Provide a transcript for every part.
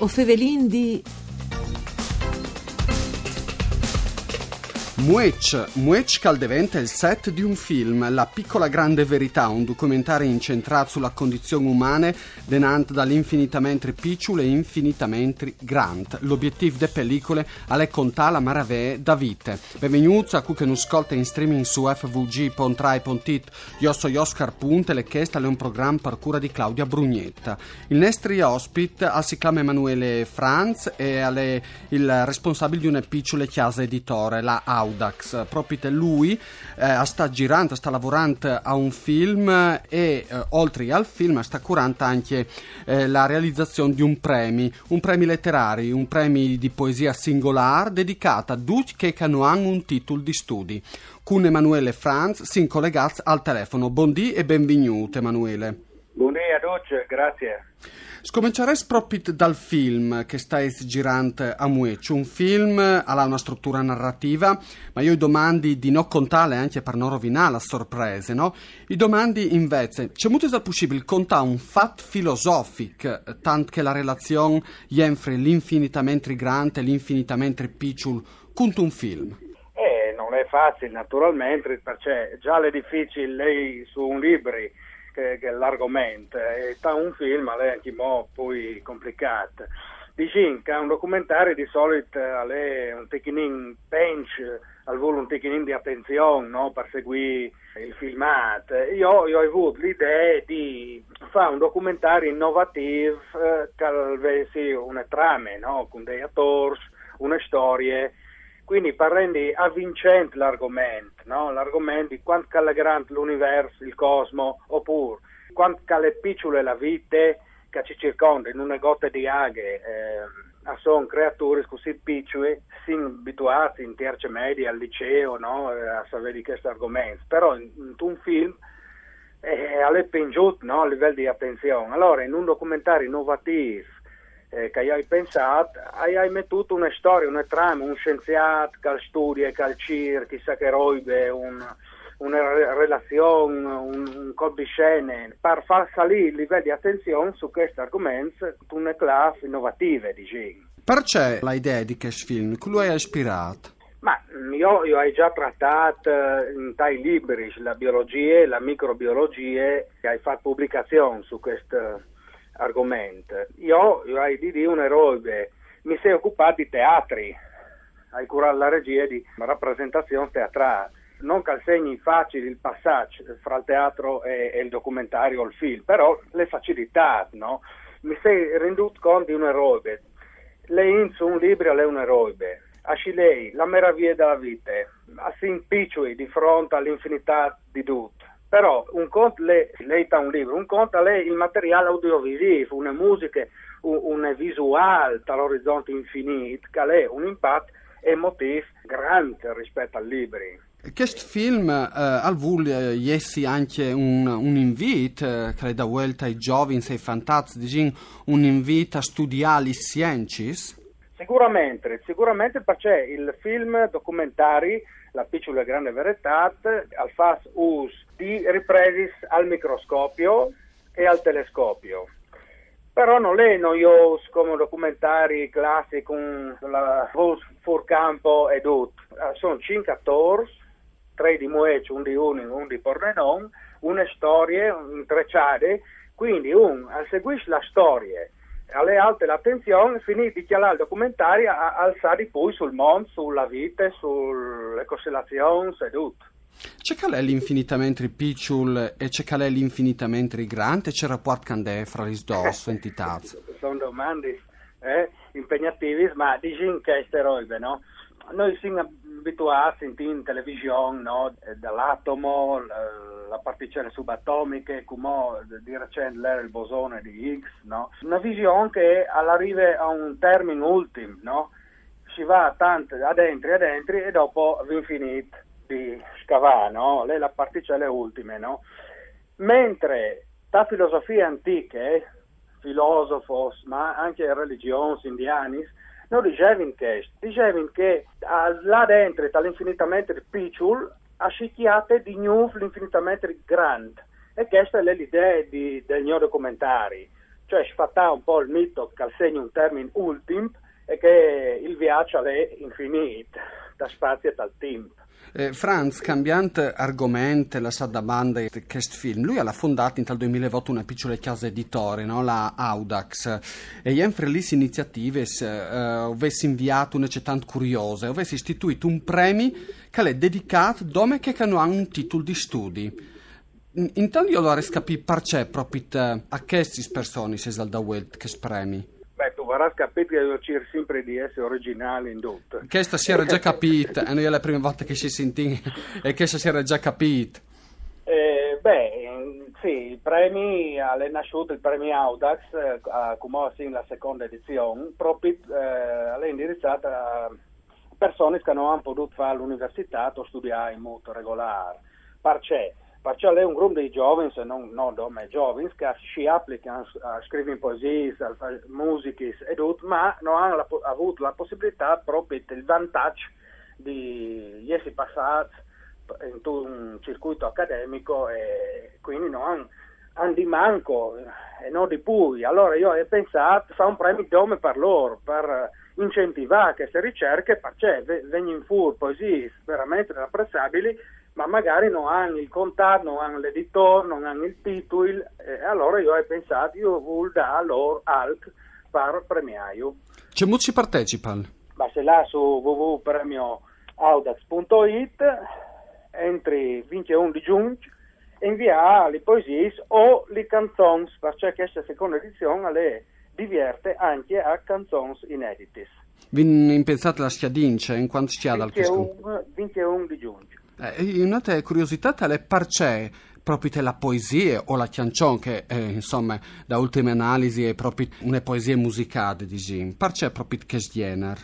O fevelin di... Muec, Muec Caldevente è il set di un film, La piccola grande verità, un documentario incentrato sulla condizione umana denant dall'infinitamente piccolo e infinitamente grande. L'obiettivo delle pellicole è contare la maravè da vite. Benvenuti a che non ascolta in streaming su fvg.rai.it. Io sono Oscar Punte, le chiesto è un programma per cura di Claudia Brugnetta. Il nostro ospite si chiama Emanuele Franz e è il responsabile di una piccola chiesa editore, la AU. Audax. Proprio lui eh, sta girando, sta lavorando a un film e eh, oltre al film sta curando anche eh, la realizzazione di un premio, un premio letterario, un premio di poesia singolare dedicato a tutti che hanno un titolo di studi. Con Emanuele Franz si collegati al telefono. Buondì e benvenuto Emanuele. Buondì a tutti, grazie. Scomincerei proprio dal film che stai girando a Mueccio. Un film ha una struttura narrativa, ma io domandi di non contare anche per non rovinare la sorpresa, no? I domandi invece, c'è molto da possibile contare un fatto filosofico, tanto che la relazione entre l'infinitamente grande e l'infinitamente piccolo con un film? Eh, non è facile naturalmente, perché già è difficile lei su un libro che, che l'argomento e sta un film è anche mo' poi complicato. Diciamo che un documentario di solito è un tecchinin pench, al volo un tecchinin di attenzione no? per seguire il filmato. Io, io, ho avuto l'idea di fare un documentario innovativo eh, che avesse una trame, no? con dei attori, una storia quindi per avvincente l'argomento, no? l'argomento di quanto è grande l'universo, il cosmo, oppure quanto è piccola la vita che ci circonda in una goccia di aghe. Eh, sono creature così piccole, si abituati in terza media al liceo no? Eh, a sapere di questo argomento, però in, in un film eh, è pingiuto no? a livello di attenzione. Allora, in un documentario innovativo eh, che hai pensato, hai, mettuto una storia, una trama, un scienziato che studia, che CIR, chissà che robe, un, una relazione, un, un codicene, per far salire il livello di attenzione su questo argomento con una classe innovativa, diciamo. Perché l'idea di questo film? Chi lo ha ispirato? Ma io, io ho già trattato in tai libri la biologia e la microbiologia che hai fatto pubblicazioni su questo argomento. Io, hai di una roba, mi sei occupato di teatri, hai curato la regia di rappresentazione teatrale. Non che segni facili il passaggio fra il teatro e, e il documentario o il film, però le facilità, no? Mi sei renduto conto di una roba. Lei in un libro è una roba. Ascilei, la meraviglia della vita, a si impicciui di fronte all'infinità di tutto però un conto lei, lei un libro, un conto è il materiale audiovisivo, una musica, un, un visuale dall'orizzonte infinito, che ha un impatto emotivo grande rispetto al libro. Questo film eh, vuole eh, anche un, un invito, eh, credo a vuelta ai giovani, ai fantastici, un invito a studiare le scienze? Sicuramente, sicuramente perché il film documentari La piccola e grande verità al fas us di ripresi al microscopio e al telescopio. Però non è noioso come documentari classici con la voce fuori campo e tutto. Eh, sono cinque attori, tre di Moec, un di Uning, un di Pordenon, una storia intrecciate, quindi un seguisce la storia alle alte l'attenzione, finì di chialare il documentario, a alzare poi sul mondo, sulla vita, sulle costellazioni e tutto. C'è qual è l'infinitamente piccolo e c'è qual è l'infinitamente grande? C'è rapporto candè fra le due entità? Sono domande eh, impegnative, ma diciamo che queste robe, no? Noi siamo abituati a sentire in televisione no? dall'atomo, la particelle subatomiche, come di recente l'era il bosone di Higgs, no? Una visione che all'arriva a un termine ultimo, no? Si va tanto adentro e adentro e dopo all'infinito di scavare, no? Le la particelle ultime, no? Mentre da filosofie antiche, filosofos, ma anche religioni indiani, non dicevano questo, dicevano che là dentro, dall'infinitamente piccolo, ascicchiate di nuovo l'infinitamente grande. E questa è l'idea di, del mio documentario. cioè sfatare un po' il mito che al segno un termine ultim e che il viaggio è infinito, da spazio e dal tempo. Eh, Franz, cambiante argomento, la sa da banda di questo film, lui ha fondato in tal 2008 una piccola casa editore, no? la Audax, e in lì iniziative eh, avessi inviato una curiosa, avessi istituito un premio che è dedicato a dome che hanno un titolo di studi. Intanto io lo vorrei capire perché proprio a queste persone si è da Welt che premi. Vorrai capire che sempre di essere originale in tutto. Questa si era già capita, e noi è la prima volta che ci sentiamo, e questa si era già capita. Eh, beh, sì, i premi, è nasciuto il premio Audax, eh, come in la seconda edizione, proprio eh, è indirizzato a persone che non hanno potuto fare l'università o studiare in modo regolare. Perché? Perciò è un di giovani, non, non donne giovani, che si applicano a scrivere poesie, a fare musiche e tutto, ma non hanno la, avuto la possibilità proprio del vantaggio di essere passati in un circuito accademico e quindi non hanno, hanno di manco e non di più. Allora io ho pensato, fa un premio nome per loro, per incentivare queste ricerche, perché vengono fuori poesie veramente apprezzabili ma magari non hanno il contatto, non hanno l'editore, non hanno il titolo, e allora io ho pensato, io voglio dare loro alt per premiaio. C'è molti partecipano? Ma se là su www.premioaudax.it entri 21 di giugno invia le poesie o le canzoni, perché questa seconda edizione le diverte anche a canzoni inedite. Vi pensate la schiadince in quanto schiada al 21, 21 di giugno. Eh, un'altra curiosità tale perché proprio la poesia o la canzone che eh, insomma da ultime analisi è proprio una poesia musicale di Jim perché proprio che genere?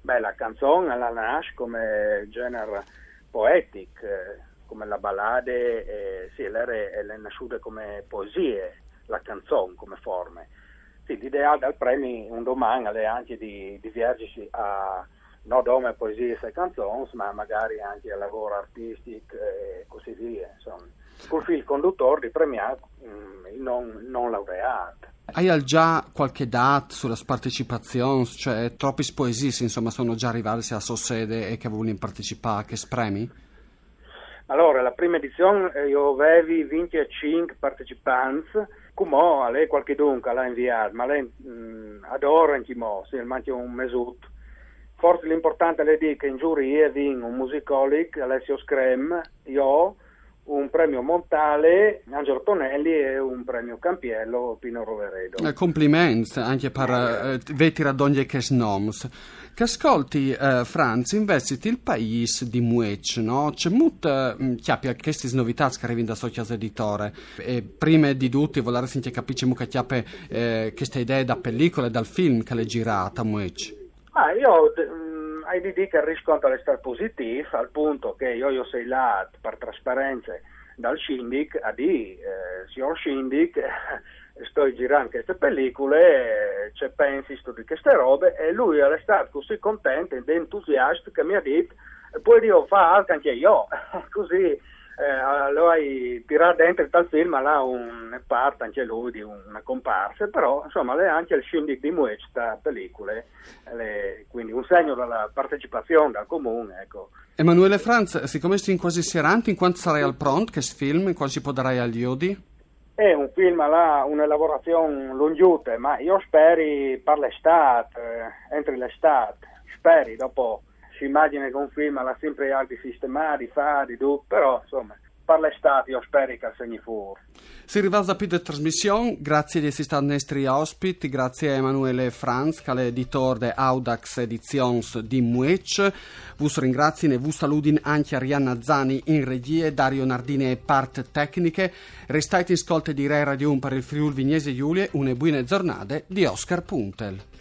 Beh la canzone la nasce come genere poetico eh, come la ballade eh, sì, è, nasciuta come poesie la canzone come forme sì, l'idea del premio un domani è anche di, di viaggiarsi a non solo poesie e canzoni, ma magari anche lavoro artistico e così via. Insomma. Col fil conduttore di premiato mm, non, non laureato. Hai già qualche data sulla partecipazione? Cioè, troppe poesie insomma, sono già arrivate a sua sede e che vogliono partecipare, che spremi? Allora, la prima edizione eh, io avevo 25 partecipanti, come lei qualche dunque l'ha inviato, ma lei mh, mm, adora anche mo, se manca un mesut Forse l'importante è dire che in giuria vinc un musicolic, Alessio Screm, io, un premio Montale, Angelo Tonelli e un premio Campiello, Pino Roveredo. Eh, complimenti anche per eh, veti radoglie snoms. Che ascolti, eh, Franz, investiti il paese di Muec, no? C'è molto mm, chiappi queste novità che arrivano da Socias Editore. E prima di tutto, volare sentire mucca chiappe eh, queste idee da pellicola dal film che l'è girata a Muec. Ah, io mh, mm, di dire che il riscontro è stato positivo, al punto che io, io sei là per trasparenza dal Shindig a dire, eh, signor Shindig, sto girando queste pellicole, c'è pensi di queste robe, e lui è stato così contento ed entusiasta che mi ha detto, poi io fa anche io, così eh, lo hai tirato dentro tal film, là un parte anche lui di una comparsa, però insomma è anche il shindig di questa pellicola, le, quindi un segno della partecipazione dal comune. Ecco. Emanuele Franz, siccome sei in quasi serante, in quanto sarai al pronto, che film, in quanto si può dare agli odi? È un film là, un'elaborazione lungiute, ma io spero per l'estate, eh, entro l'estate, speri dopo si immagina che un film ha sempre altri sistemati, fa di tutto, però insomma per l'estate io spero che segni fuori. Si rivasa più di trasmissione, grazie di essere stati nostri ospiti, grazie a Emanuele Franz, che è editore di Audax Editions di Muec. Vi ringrazio e vi saluto anche Arianna Zani in regie, Dario Nardini e parte tecniche. Restate in ascolto di Rai Radio 1 per il Friuli Vignese Giulie, una buona giornata di Oscar Puntel.